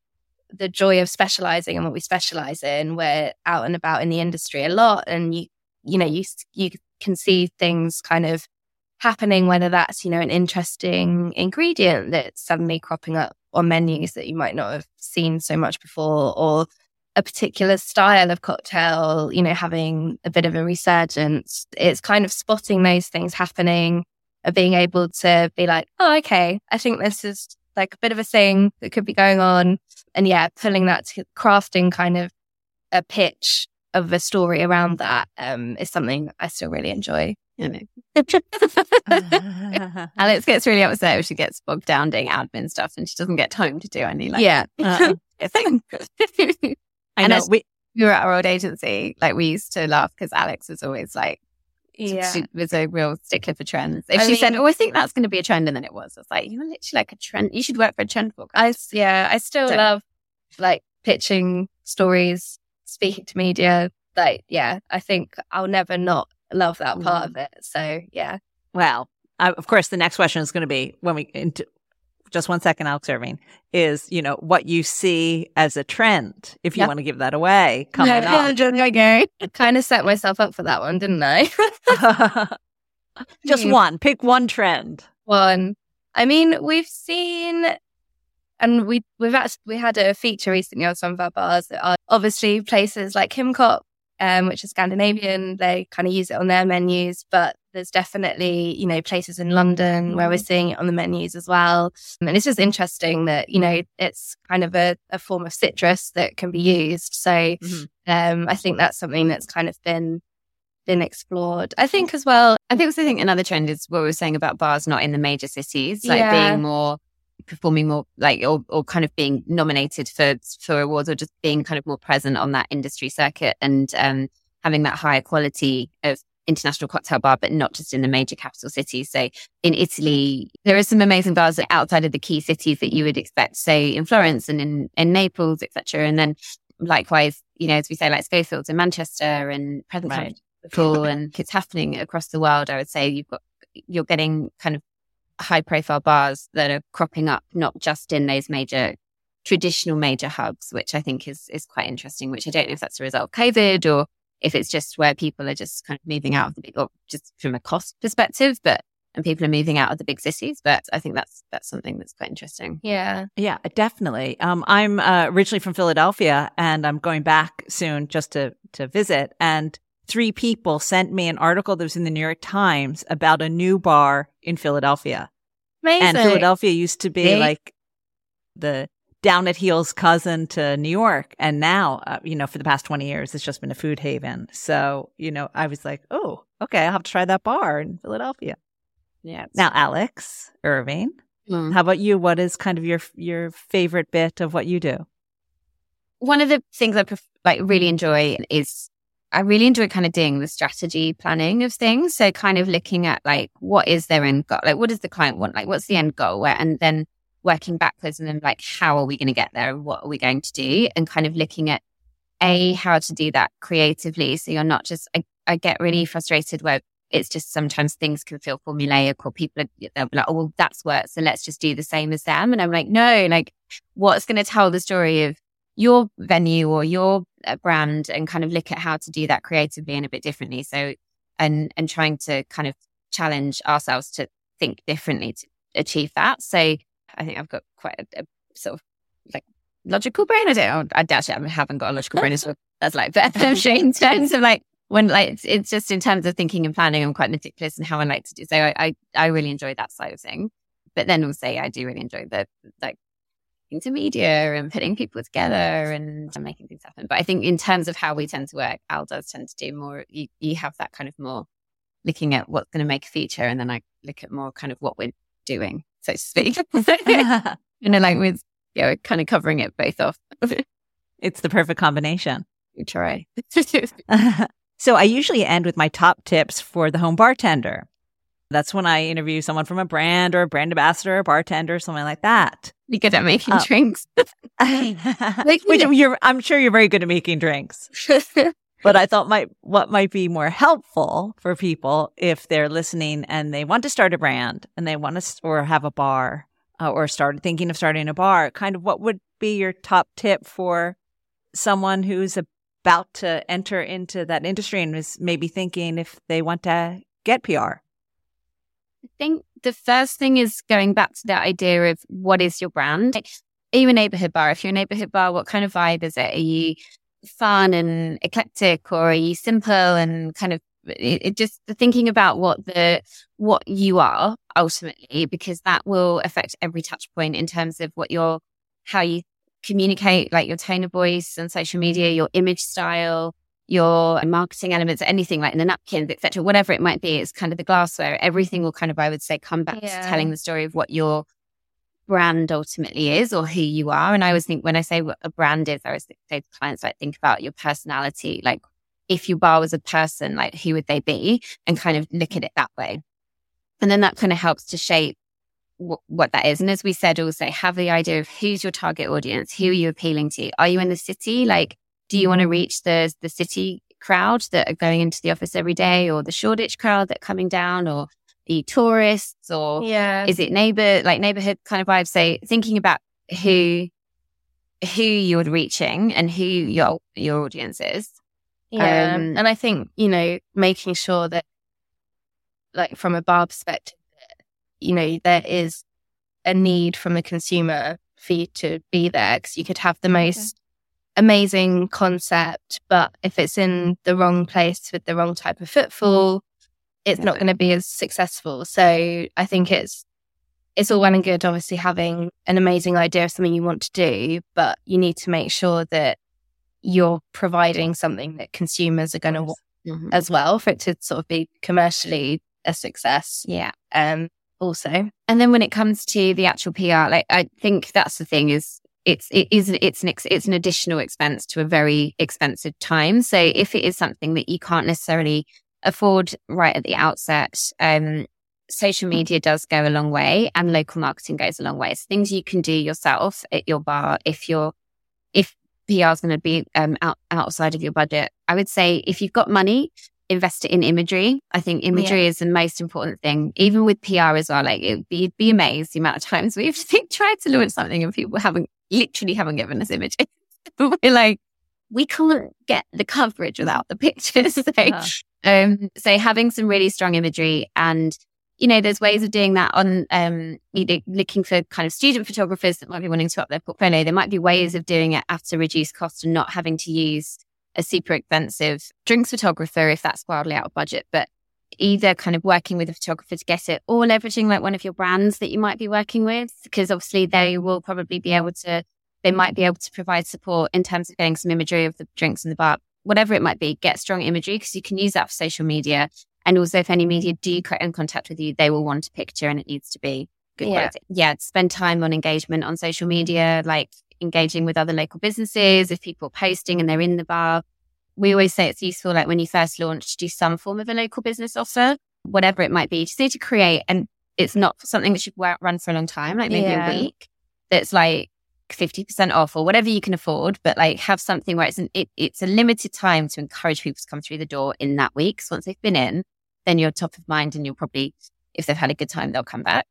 the joy of specializing in what we specialize in. We're out and about in the industry a lot, and you you know you you can see things kind of happening, whether that's you know an interesting ingredient that's suddenly cropping up on menus that you might not have seen so much before, or a particular style of cocktail, you know, having a bit of a resurgence. It's kind of spotting those things happening and being able to be like, oh, okay, I think this is like a bit of a thing that could be going on. And yeah, pulling that to crafting kind of a pitch of a story around that um, is something I still really enjoy. You *laughs* know. Alex gets really upset if she gets bogged down doing admin stuff and she doesn't get time to do any like yeah. *laughs* Uh-uh. *laughs* I and know. We, we were at our old agency, like we used to laugh because Alex was always like, yeah. she was a real stickler for trends. If I she mean, said, "Oh, I think that's going to be a trend," and then it was, it's like you're literally like a trend. You should work for a trend book. I yeah, I still so. love like pitching stories, speaking to media. Like yeah, I think I'll never not love that part mm. of it. So yeah. Well, uh, of course, the next question is going to be when we into just one second, Alex Irving, is, you know, what you see as a trend, if you want to give that away coming yeah, up. Okay. I kind of set myself up for that one, didn't I? *laughs* just one. Pick one trend. One. I mean, we've seen and we we've actually we had a feature recently on some of our bars that are obviously places like Himkok, um, which is Scandinavian. They kind of use it on their menus, but there's definitely, you know, places in London where we're mm. seeing it on the menus as well. And it's just interesting that, you know, it's kind of a, a form of citrus that can be used. So mm-hmm. um, I think that's something that's kind of been been explored. I think as well. I think also think another trend is what we were saying about bars not in the major cities, like yeah. being more performing more like or, or kind of being nominated for for awards or just being kind of more present on that industry circuit and um, having that higher quality of international cocktail bar, but not just in the major capital cities. So in Italy, there are some amazing bars outside of the key cities that you would expect, say in Florence and in, in Naples, etc. And then likewise, you know, as we say, like Schofields in Manchester and Present right. Pool and it's happening across the world. I would say you've got, you're getting kind of high profile bars that are cropping up, not just in those major traditional major hubs, which I think is is quite interesting. Which I don't know if that's a result of COVID or if it's just where people are just kind of moving out of the big, or just from a cost perspective, but and people are moving out of the big cities. But I think that's that's something that's quite interesting. Yeah, yeah, definitely. Um, I'm uh, originally from Philadelphia, and I'm going back soon just to to visit. And three people sent me an article that was in the New York Times about a new bar in Philadelphia. Amazing. And Philadelphia used to be they- like the down at heels cousin to New York. And now, uh, you know, for the past 20 years, it's just been a food haven. So, you know, I was like, oh, okay, I'll have to try that bar in Philadelphia. Yeah. Now, Alex Irving, mm. how about you? What is kind of your your favorite bit of what you do? One of the things I pref- like really enjoy is I really enjoy kind of doing the strategy planning of things. So kind of looking at like what is their end goal? Like what does the client want? Like what's the end goal? Where and then working backwards and then like how are we going to get there? What are we going to do? And kind of looking at a how to do that creatively. So you're not just I, I get really frustrated where it's just sometimes things can feel formulaic or people are they'll be like, oh well that's worked. So let's just do the same as them. And I'm like, no, like what's going to tell the story of your venue or your uh, brand and kind of look at how to do that creatively and a bit differently. So, and, and trying to kind of challenge ourselves to think differently to achieve that. So I think I've got quite a, a sort of like logical brain. I don't, I actually haven't got a logical brain So. *laughs* That's like, but um, in terms of like, when like it's, it's, just in terms of thinking and planning, I'm quite meticulous in how I like to do. So I, I, I really enjoy that side of thing. But then also I do really enjoy the like to media and putting people together and uh, making things happen. But I think in terms of how we tend to work, Al does tend to do more, you, you have that kind of more looking at what's going to make a feature. And then I look at more kind of what we're doing, so to speak. and then like with, yeah, we're kind of covering it both off. *laughs* it's the perfect combination. We try. *laughs* so I usually end with my top tips for the home bartender. That's when I interview someone from a brand or a brand ambassador, or bartender, something like that. Be good at making uh, drinks. *laughs* like, Which you're, I'm sure you're very good at making drinks. But I thought might what might be more helpful for people if they're listening and they want to start a brand and they want to or have a bar uh, or start thinking of starting a bar. Kind of what would be your top tip for someone who's about to enter into that industry and is maybe thinking if they want to get PR? I think the first thing is going back to that idea of what is your brand? Are you a neighborhood bar? If you're a neighborhood bar, what kind of vibe is it? Are you fun and eclectic or are you simple and kind of it, it just thinking about what the what you are ultimately because that will affect every touch point in terms of what your how you communicate like your tone of voice and social media your image style your marketing elements, anything like in the napkins, etc., whatever it might be, it's kind of the glassware. Everything will kind of, I would say, come back yeah. to telling the story of what your brand ultimately is or who you are. And I always think when I say what a brand is, I always say to clients, like, think about your personality. Like, if your bar was a person, like, who would they be? And kind of look at it that way. And then that kind of helps to shape w- what that is. And as we said, also have the idea of who's your target audience? Who are you appealing to? Are you in the city? Like, do you want to mm-hmm. reach the the city crowd that are going into the office every day, or the Shoreditch crowd that are coming down, or the tourists or Yeah. is it neighbor like neighborhood kind of vibe? So thinking about who who you're reaching and who your your audience is. Yeah. Um, and I think, you know, making sure that, like, from a bar perspective, you know, there is a need from the consumer for you to be there because you could have the most amazing concept, but if it's in the wrong place with the wrong type of footfall, it's not going to be as successful. So I think it's, it's all well and good, obviously, having an amazing idea of something you want to do, but you need to make sure that you're providing something that consumers are going to want Mhm. as well for it to sort of be commercially a success. Yeah. Um, also, And then when it comes to the actual PR, like I think that's the thing is it's it is it's an ex, it's an additional expense to a very expensive time. So if it is something that you can't necessarily afford right at the outset, um, social media does go a long way, and local marketing goes a long way. So things you can do yourself at your bar if you're if PR is going to be um, out, outside of your budget. I would say if you've got money, invest it in imagery. I think imagery is the most important thing, even with PR as well. Like it'd be, you'd be amazed the amount of times *laughs* we've tried to launch something and people haven't literally haven't given us images. *laughs* We're like, we can't get the coverage without the pictures. *laughs* So, Uh-huh. Um, so having some really strong imagery and you know, there's ways of doing that on um, either looking for kind of student photographers that might be wanting to up their portfolio. There might be ways of doing it at a reduced cost and not having to use a super expensive drinks photographer if that's wildly out of budget. But either kind of working with a photographer to get it or leveraging like one of your brands that you might be working with, because obviously they will probably be able to, they might be able to provide support in terms of getting some imagery of the drinks in the bar, whatever it might be, get strong imagery because you can use that for social media. And also if any media do get in contact with you, they will want a picture and it needs to be good Yeah. quality. Yeah. Spend time on engagement on social media, like engaging with other local businesses. If people are posting and they're in the bar, we always say it's useful, like when you first launch, to do some form of a local business offer, whatever it might be. You just need to create, and it's not something that should run for a long time, like maybe Yeah. a week. That's like fifty percent off or whatever you can afford, but like have something where it's an it, it's a limited time to encourage people to come through the door in that week. So once they've been in, then you're top of mind, and you'll probably, if they've had a good time, they'll come back.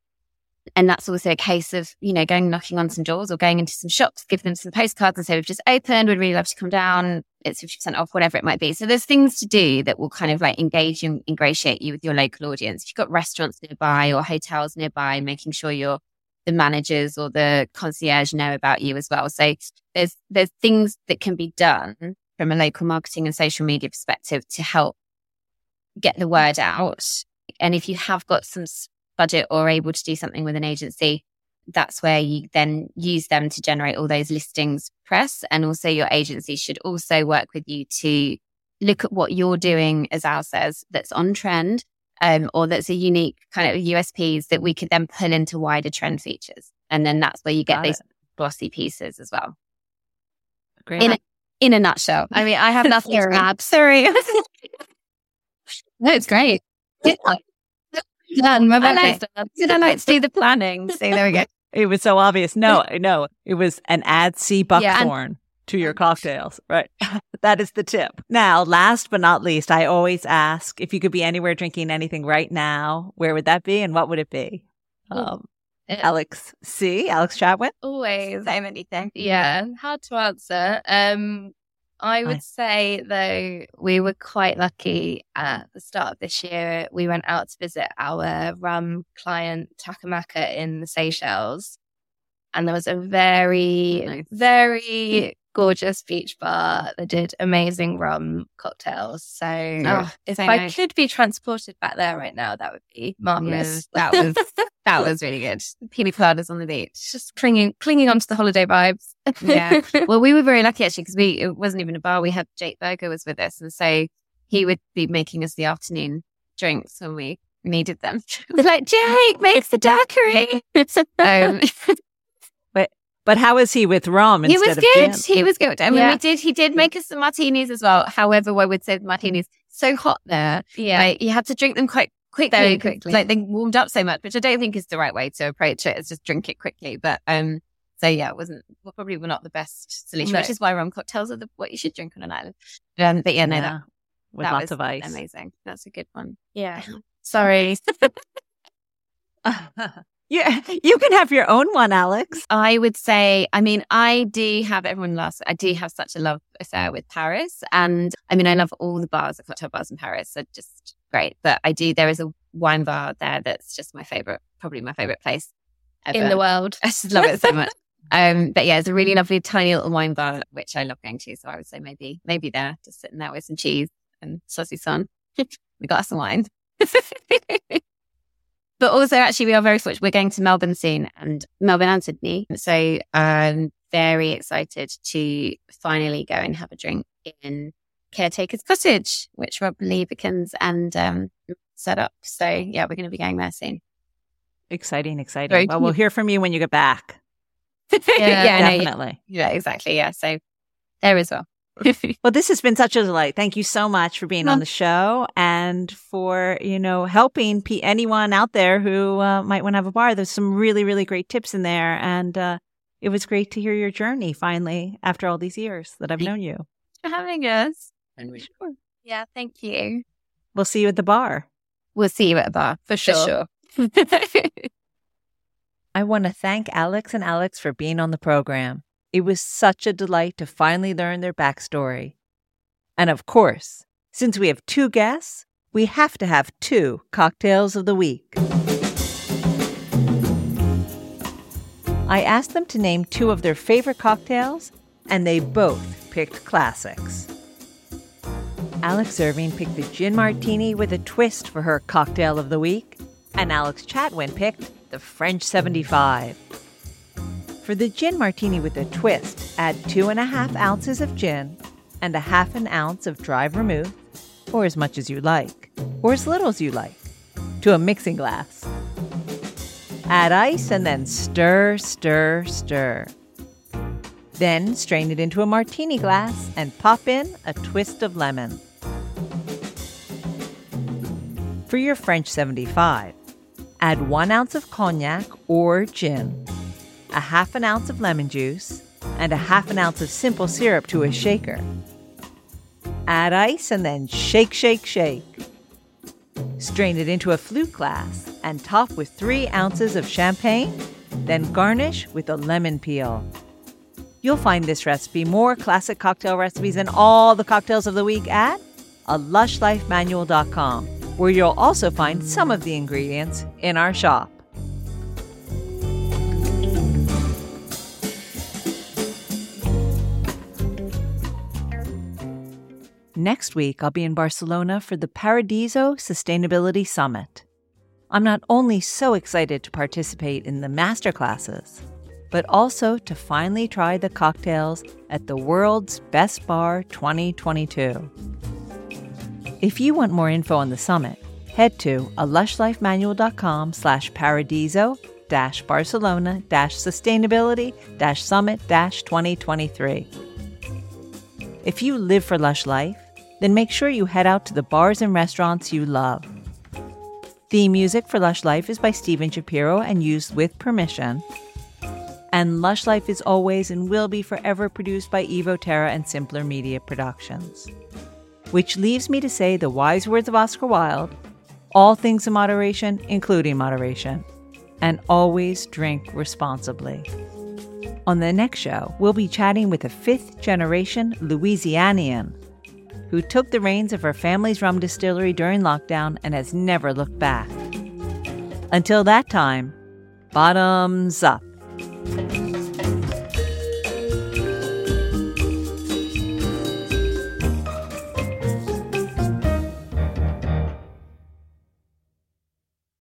And that's also a case of, you know, going knocking on some doors or going into some shops, give them some postcards and say, we've just opened, we'd really love to come down. It's 50% off, whatever it might be. So there's things to do that will kind of like engage and ingratiate you with your local audience. If you've got restaurants nearby or hotels nearby, making sure your the managers or the concierge know about you as well. So there's there's things that can be done from a local marketing and social media perspective to help get the word out. And if you have got some budget or able to do something with an agency, that's where you then use them to generate all those listings press. And also your agency should also work with you to look at what you're doing, as Al says, that's on trend um, or that's a unique kind of USPs that we could then pull into wider trend features. And then that's where you get Got these glossy pieces as well. Great. In a, in a nutshell. I mean, I have *laughs* nothing to Sorry. add. Sorry. *laughs* no, it's great. *laughs* done. My I like, done. did I like to do the planning? So there we go. It was so obvious. No, no, it was an ad sea Yeah, and- buckthorn to your cocktails. Right. *laughs* that is the tip. Now, last but not least, I always ask if you could be anywhere drinking anything right now, where would that be and what would it be? Um, Alex C. Alex Chatwin. Always. So many things. Yeah, hard to answer. Um, I would Nice. say though we were quite lucky at the start of this year. We went out to visit our rum client Takamaka in the Seychelles, and there was a very, Nice. very gorgeous beach bar that did amazing rum cocktails. So Oh, if so I nice. could be transported back there right now, that would be marvelous. that was *laughs* that was really good. Pina coladas on the beach. Just clinging, clinging onto the holiday vibes. Yeah. *laughs* Well, we were very lucky actually because we it wasn't even a bar. We had Jake Burger was with us, and so he would be making us the afternoon drinks when we needed them. *laughs* Like Jake makes the daiquiri. um, But how is he with rum he instead was of good. gin? He was good. I mean, Yeah. we did. He did make us some martinis as well. However, I would say the martinis so hot there. yeah. Like, you had to drink them quite quickly. Very 'cause, quickly. Like they warmed up so much, which I don't think is the right way to approach it. It's just drink it quickly. But um, so yeah, it wasn't well, probably were not the best solution, No. which is why rum cocktails are the what you should drink on an island. Um, but yeah, no, that, with that lots was of ice. amazing. That's a good one. Yeah. *laughs* Sorry. *laughs* yeah, *laughs* you can have your own one, Alex. I would say, I mean, I do have everyone loves. I do have such a love affair with Paris, and I mean, I love all the bars, the cocktail bars in Paris. They're just great. But I do. There is a wine bar there that's just my favorite, probably my favorite place ever. in the world. *laughs* I just love it so much. *laughs* Um, but yeah, it's a really lovely tiny little wine bar which I love going to. So I would say maybe maybe there, just sitting there with some cheese and saucisson. we got some wine. But also, actually, we are very fortunate. We're going to Melbourne soon, and Melbourne and Sydney. So I'm very excited to finally go and have a drink in Caretaker's Cottage, which Rob Libecans and um, set up. So yeah, we're going to be going there soon. Exciting, exciting. Very well, we'll hear from you when you get back. *laughs* *laughs* yeah, yeah, definitely. No, yeah, exactly. Yeah. So there as well. *laughs* well, this has been such a delight. Thank you so much for being on the show and for, you know, helping p- anyone out there who uh, might want to have a bar. There's some really, really great tips in there. And uh, it was great to hear your journey finally after all these years that I've known you. for having us. And we sure. Yeah, thank you. We'll see you at the bar. We'll see you at the bar for sure. For sure. *laughs* I want to thank Alex and Alex for being on the program. It was such a delight to finally learn their backstory. And of course, since we have two guests, we have to have two cocktails of the week. I asked them to name two of their favorite cocktails, and they both picked classics. Alex Irving picked the gin martini with a twist for her cocktail of the week, and Alex Chatwin picked the French 75. For the gin martini with a twist, add two and a half ounces of gin and a half an ounce of dry vermouth, or as much as you like, or as little as you like, to a mixing glass. Add ice and then stir, stir, stir. Then strain it into a martini glass and pop in a twist of lemon. For your French 75, Add one ounce of cognac or gin, a half an ounce of lemon juice, and a half an ounce of simple syrup to a shaker. Add ice and then shake, shake, shake. Strain it into a flute glass and top with three ounces of champagne, then garnish with a lemon peel. You'll find this recipe, more classic cocktail recipes, and all the cocktails of the week at a lushlifemanual.com where you'll also find some of the ingredients in our shop. Next week, I'll be in Barcelona for the Paradiso Sustainability Summit. I'm not only so excited to participate in the masterclasses, but also to finally try the cocktails at the World's Best Bar 2022. If you want more info on the summit, head to a lushlifemanual.com slash paradiso dash Barcelona dash sustainability dash summit dash 2023. If you live for Lush Life, then make sure you head out to the bars and restaurants you love. Theme music for Lush Life is by Steven Shapiro and used with permission. And Lush Life is always and will be forever produced by Evo Terra and Simpler Media Productions. Which leaves me to say the wise words of Oscar Wilde all things in moderation, including moderation, and always drink responsibly. On the next show, we'll be chatting with a fifth generation Louisianian who took the reins of her family's rum distillery during lockdown and has never looked back. Until that time, bottoms up.